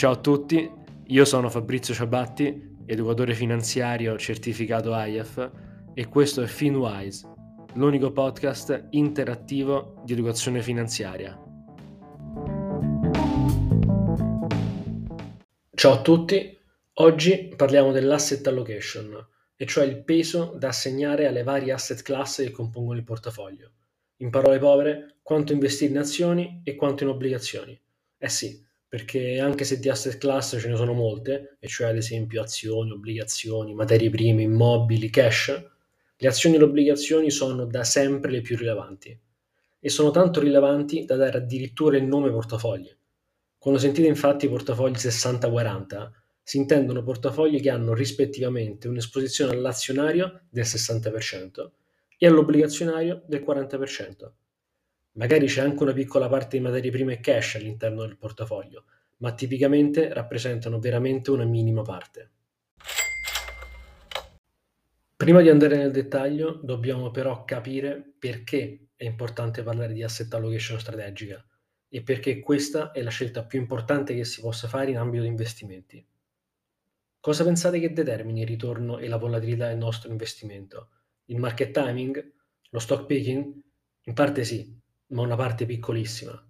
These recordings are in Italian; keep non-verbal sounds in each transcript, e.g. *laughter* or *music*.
Ciao a tutti, io sono Fabrizio Ciabatti, educatore finanziario certificato IAF e questo è FinWise, l'unico podcast interattivo di educazione finanziaria. Ciao a tutti, oggi parliamo dell'asset allocation, e cioè il peso da assegnare alle varie asset class che compongono il portafoglio. In parole povere, quanto investire in azioni e quanto in obbligazioni. Eh sì, perché anche se di asset class ce ne sono molte, e cioè ad esempio azioni, obbligazioni, materie prime, immobili, cash, le azioni e le obbligazioni sono da sempre le più rilevanti. E sono tanto rilevanti da dare addirittura il nome portafogli. Quando sentite infatti portafogli 60-40, si intendono portafogli che hanno rispettivamente un'esposizione all'azionario del 60% e all'obbligazionario del 40%. Magari c'è anche una piccola parte di materie prime e cash all'interno del portafoglio, ma tipicamente rappresentano veramente una minima parte. Prima di andare nel dettaglio, dobbiamo però capire perché è importante parlare di asset allocation strategica e perché questa è la scelta più importante che si possa fare in ambito di investimenti. Cosa pensate che determini il ritorno e la volatilità del nostro investimento? Il market timing? Lo stock picking? In parte sì, ma una parte piccolissima.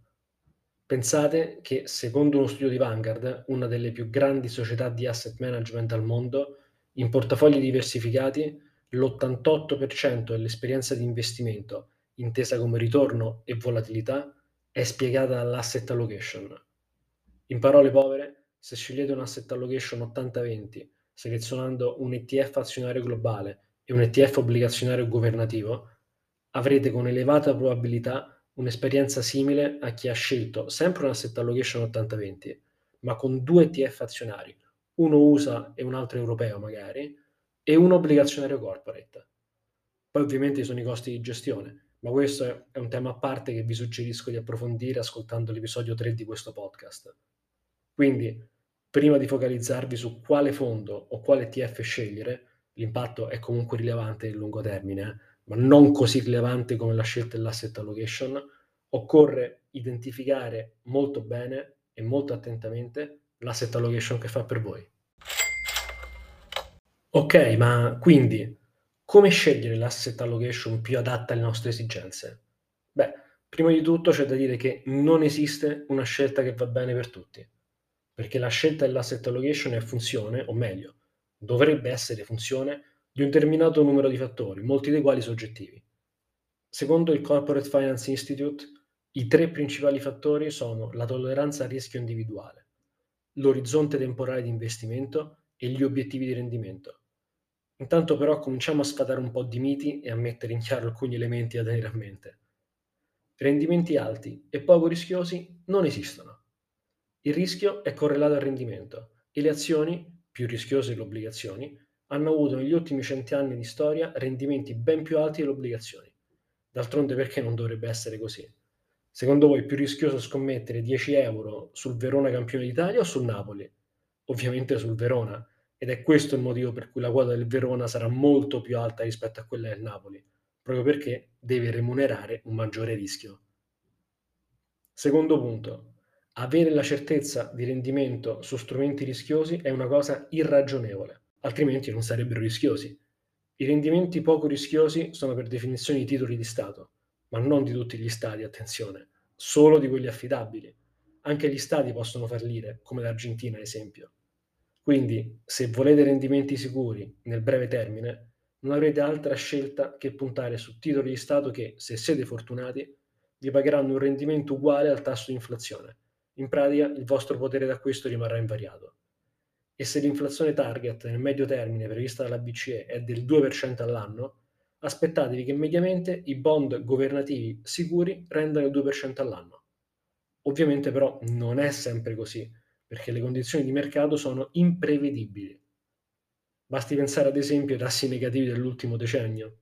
Pensate che secondo uno studio di Vanguard, una delle più grandi società di asset management al mondo, in portafogli diversificati l'88% dell'esperienza di investimento, intesa come ritorno e volatilità, è spiegata dall'asset allocation. In parole povere, se scegliete un asset allocation 80-20, selezionando un ETF azionario globale e un ETF obbligazionario governativo, avrete con elevata probabilità un'esperienza simile a chi ha scelto sempre un asset allocation 80-20, ma con due ETF azionari, uno USA e un altro europeo magari, e uno obbligazionario corporate. Poi ovviamente ci sono i costi di gestione, ma questo è un tema a parte che vi suggerisco di approfondire ascoltando l'episodio 3 di questo podcast. Quindi, prima di focalizzarvi su quale fondo o quale ETF scegliere, l'impatto è comunque rilevante nel lungo termine, ma non così rilevante come la scelta dell'asset allocation, occorre identificare molto bene e molto attentamente l'asset allocation che fa per voi. Ok, ma quindi come scegliere l'asset allocation più adatta alle nostre esigenze? Beh, prima di tutto c'è da dire che non esiste una scelta che va bene per tutti, perché la scelta dell'asset allocation è funzione, o meglio, dovrebbe essere funzione di un determinato numero di fattori, molti dei quali soggettivi. Secondo il Corporate Finance Institute, i tre principali fattori sono la tolleranza al rischio individuale, l'orizzonte temporale di investimento e gli obiettivi di rendimento. Intanto però cominciamo a sfatare un po' di miti e a mettere in chiaro alcuni elementi da tenere a mente. Rendimenti alti e poco rischiosi non esistono. Il rischio è correlato al rendimento e le azioni, più rischiose le obbligazioni, hanno avuto negli ultimi cento anni di storia rendimenti ben più alti delle obbligazioni. D'altronde perché non dovrebbe essere così? Secondo voi è più rischioso scommettere 10 euro sul Verona campione d'Italia o sul Napoli? Ovviamente sul Verona, ed è questo il motivo per cui la quota del Verona sarà molto più alta rispetto a quella del Napoli, proprio perché deve remunerare un maggiore rischio. Secondo punto, avere la certezza di rendimento su strumenti rischiosi è una cosa irragionevole altrimenti non sarebbero rischiosi. I rendimenti poco rischiosi sono per definizione i titoli di Stato, ma non di tutti gli Stati, attenzione, solo di quelli affidabili. Anche gli Stati possono fallire, come l'Argentina ad esempio. Quindi, se volete rendimenti sicuri nel breve termine, non avrete altra scelta che puntare su titoli di Stato che, se siete fortunati, vi pagheranno un rendimento uguale al tasso di inflazione. In pratica il vostro potere d'acquisto rimarrà invariato e se l'inflazione target nel medio termine prevista dalla BCE è del 2% all'anno, aspettatevi che mediamente i bond governativi sicuri rendano il 2% all'anno. Ovviamente però non è sempre così, perché le condizioni di mercato sono imprevedibili. Basti pensare ad esempio ai tassi negativi dell'ultimo decennio.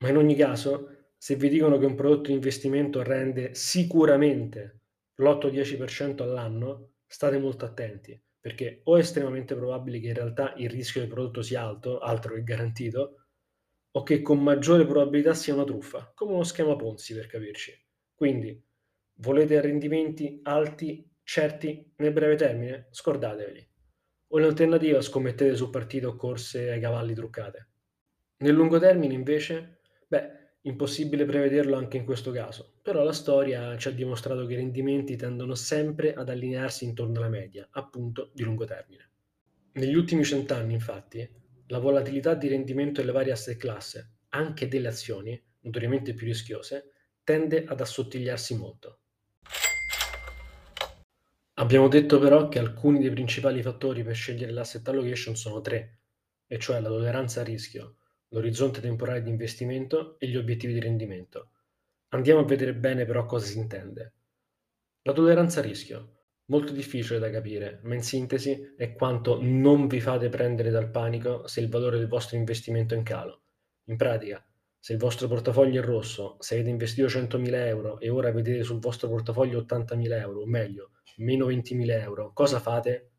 Ma in ogni caso, se vi dicono che un prodotto di investimento rende sicuramente l'8-10% all'anno, state molto attenti perché o è estremamente probabile che in realtà il rischio del prodotto sia alto, altro che garantito, o che con maggiore probabilità sia una truffa, come uno schema Ponzi per capirci. Quindi volete rendimenti alti Certi nel breve termine? Scordateveli. O in alternativa scommettete su partite o corse ai cavalli truccate. Nel lungo termine invece? Beh, impossibile prevederlo anche in questo caso, però la storia ci ha dimostrato che i rendimenti tendono sempre ad allinearsi intorno alla media, appunto di lungo termine. Negli ultimi cent'anni, infatti, la volatilità di rendimento delle varie asset class, anche delle azioni, notoriamente più rischiose, tende ad assottigliarsi molto. Abbiamo detto però che alcuni dei principali fattori per scegliere l'asset allocation sono tre, e cioè la tolleranza a rischio, l'orizzonte temporale di investimento e gli obiettivi di rendimento. Andiamo a vedere bene però cosa si intende. La tolleranza a rischio, molto difficile da capire, ma in sintesi è quanto non vi fate prendere dal panico se il valore del vostro investimento è in calo. In pratica, se il vostro portafoglio è rosso, se avete investito 100.000 euro e ora vedete sul vostro portafoglio 80.000 euro, o meglio, meno 20.000 euro, cosa fate?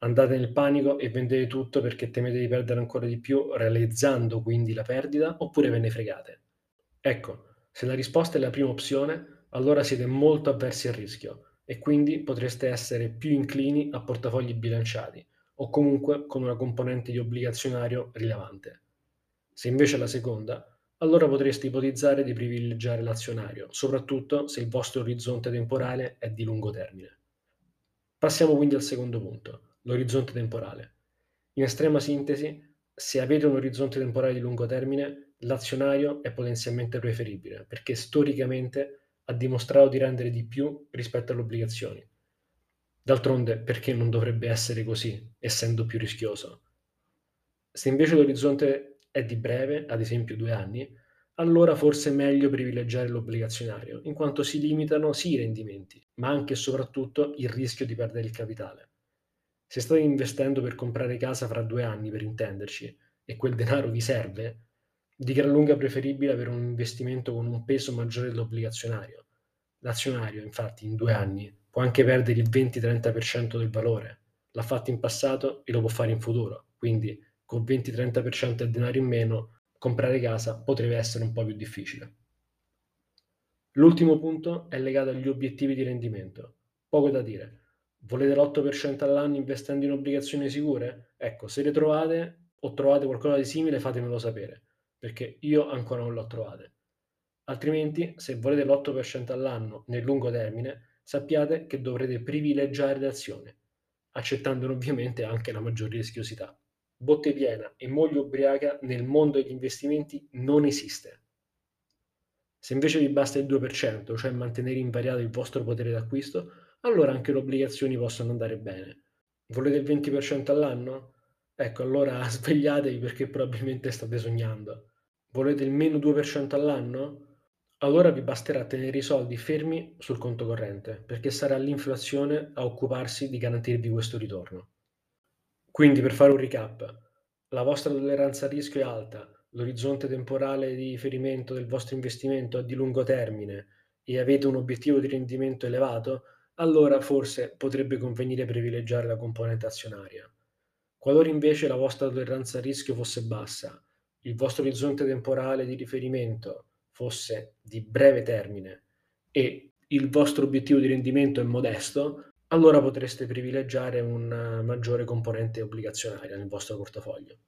Andate nel panico e vendete tutto perché temete di perdere ancora di più, realizzando quindi la perdita, oppure ve ne fregate? Ecco, se la risposta è la prima opzione, allora siete molto avversi al rischio e quindi potreste essere più inclini a portafogli bilanciati o comunque con una componente di obbligazionario rilevante. Se invece è la seconda, allora potreste ipotizzare di privilegiare l'azionario, soprattutto se il vostro orizzonte temporale è di lungo termine. Passiamo quindi al secondo punto, l'orizzonte temporale. In estrema sintesi, se avete un orizzonte temporale di lungo termine, l'azionario è potenzialmente preferibile perché storicamente ha dimostrato di rendere di più rispetto alle obbligazioni. D'altronde, perché non dovrebbe essere così, essendo più rischioso? Se invece l'orizzonte è di breve, ad esempio due anni, allora forse è meglio privilegiare l'obbligazionario, in quanto si limitano sì i rendimenti, ma anche e soprattutto il rischio di perdere il capitale. Se state investendo per comprare casa fra due anni, per intenderci, e quel denaro vi serve, di gran lunga preferibile avere un investimento con un peso maggiore dell'obbligazionario. L'azionario, infatti, in due anni può anche perdere il 20-30% del valore. L'ha fatto in passato e lo può fare in futuro, quindi con 20-30% del denaro in meno, comprare casa potrebbe essere un po' più difficile. L'ultimo punto è legato agli obiettivi di rendimento. Poco da dire. Volete l'8% all'anno investendo in obbligazioni sicure? Ecco, se le trovate o trovate qualcosa di simile, fatemelo sapere, perché io ancora non l'ho trovate. Altrimenti, se volete l'8% all'anno nel lungo termine, sappiate che dovrete privilegiare le azioni, accettando ovviamente anche la maggior rischiosità botte piena e moglie ubriaca nel mondo degli investimenti non esiste. Se invece vi basta il 2%, cioè mantenere invariato il vostro potere d'acquisto, allora anche le obbligazioni possono andare bene. Volete il 20% all'anno? Ecco, allora *laughs* svegliatevi perché probabilmente state sognando. Volete il meno 2% all'anno? Allora vi basterà tenere i soldi fermi sul conto corrente, perché sarà l'inflazione a occuparsi di garantirvi questo ritorno. Quindi per fare un recap, la vostra tolleranza a rischio è alta, l'orizzonte temporale di riferimento del vostro investimento è di lungo termine e avete un obiettivo di rendimento elevato, allora forse potrebbe convenire privilegiare la componente azionaria. Qualora invece la vostra tolleranza a rischio fosse bassa, il vostro orizzonte temporale di riferimento fosse di breve termine e il vostro obiettivo di rendimento è modesto, allora potreste privilegiare una maggiore componente obbligazionaria nel vostro portafoglio.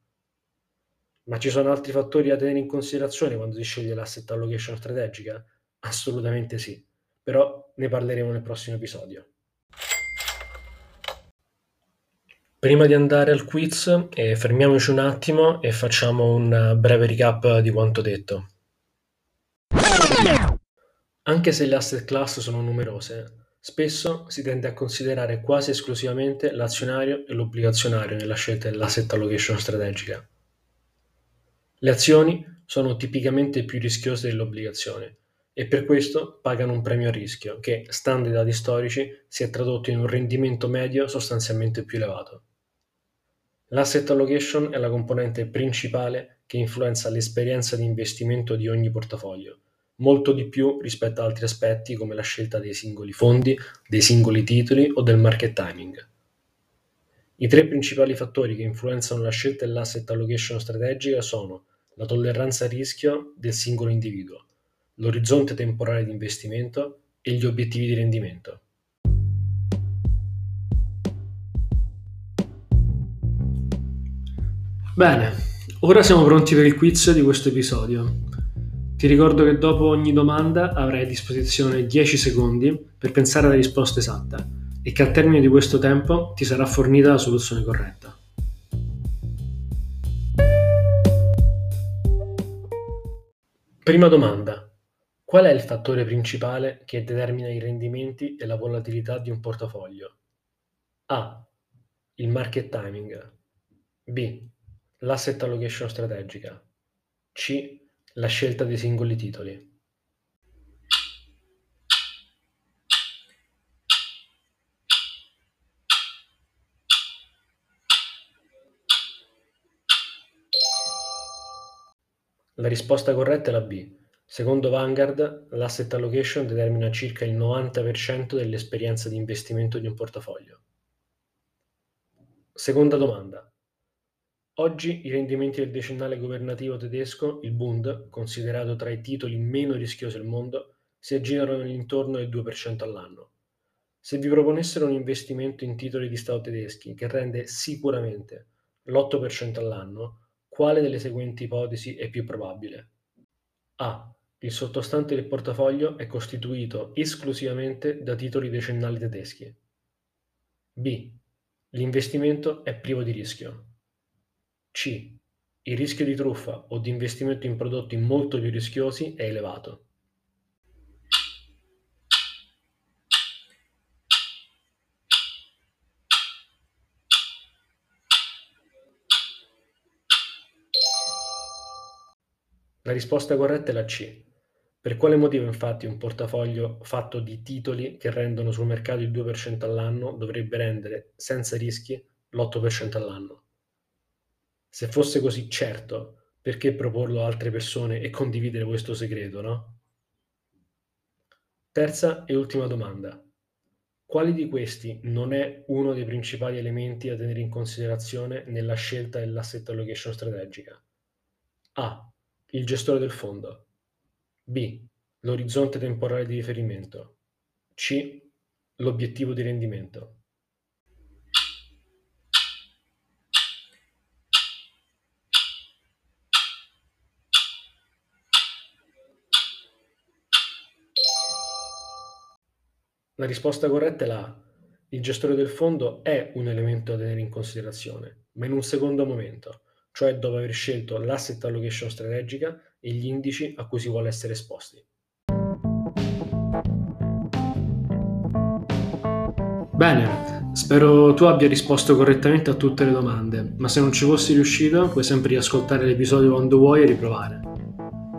Ma ci sono altri fattori da tenere in considerazione quando si sceglie l'asset allocation strategica? Assolutamente sì, però ne parleremo nel prossimo episodio. Prima di andare al quiz, eh, fermiamoci un attimo e facciamo un breve recap di quanto detto. Anche se le asset class sono numerose, Spesso si tende a considerare quasi esclusivamente l'azionario e l'obbligazionario nella scelta dell'asset allocation strategica. Le azioni sono tipicamente più rischiose delle obbligazioni e per questo pagano un premio a rischio che, stando ai dati storici, si è tradotto in un rendimento medio sostanzialmente più elevato. L'asset allocation è la componente principale che influenza l'esperienza di investimento di ogni portafoglio molto di più rispetto ad altri aspetti come la scelta dei singoli fondi, dei singoli titoli o del market timing. I tre principali fattori che influenzano la scelta dell'asset allocation strategica sono la tolleranza a rischio del singolo individuo, l'orizzonte temporale di investimento e gli obiettivi di rendimento. Bene, ora siamo pronti per il quiz di questo episodio. Ti ricordo che dopo ogni domanda avrai a disposizione 10 secondi per pensare alla risposta esatta e che al termine di questo tempo ti sarà fornita la soluzione corretta. Prima domanda. Qual è il fattore principale che determina i rendimenti e la volatilità di un portafoglio? A. Il market timing. B. L'asset allocation strategica. C. La scelta dei singoli titoli. La risposta corretta è la B. Secondo Vanguard, l'asset allocation determina circa il 90% dell'esperienza di investimento di un portafoglio. Seconda domanda. Oggi i rendimenti del decennale governativo tedesco, il Bund, considerato tra i titoli meno rischiosi al mondo, si aggirano nell'intorno del 2% all'anno. Se vi proponessero un investimento in titoli di Stato tedeschi che rende sicuramente l'8% all'anno, quale delle seguenti ipotesi è più probabile? A. Il sottostante del portafoglio è costituito esclusivamente da titoli decennali tedeschi. B. L'investimento è privo di rischio. C. Il rischio di truffa o di investimento in prodotti molto più rischiosi è elevato. La risposta corretta è la C. Per quale motivo infatti un portafoglio fatto di titoli che rendono sul mercato il 2% all'anno dovrebbe rendere senza rischi l'8% all'anno? Se fosse così certo, perché proporlo a altre persone e condividere questo segreto, no? Terza e ultima domanda. Quali di questi non è uno dei principali elementi da tenere in considerazione nella scelta dell'asset allocation strategica? A. Il gestore del fondo. B. L'orizzonte temporale di riferimento. C. L'obiettivo di rendimento. La risposta corretta è la A. Il gestore del fondo è un elemento da tenere in considerazione, ma in un secondo momento, cioè dopo aver scelto l'asset allocation strategica e gli indici a cui si vuole essere esposti. Bene, spero tu abbia risposto correttamente a tutte le domande, ma se non ci fossi riuscito puoi sempre riascoltare l'episodio quando vuoi e riprovare.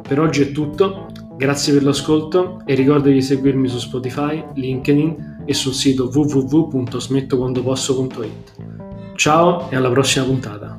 Per oggi è tutto, Grazie per l'ascolto e ricorda di seguirmi su Spotify, LinkedIn e sul sito www.smettoquandoposso.it. Ciao e alla prossima puntata.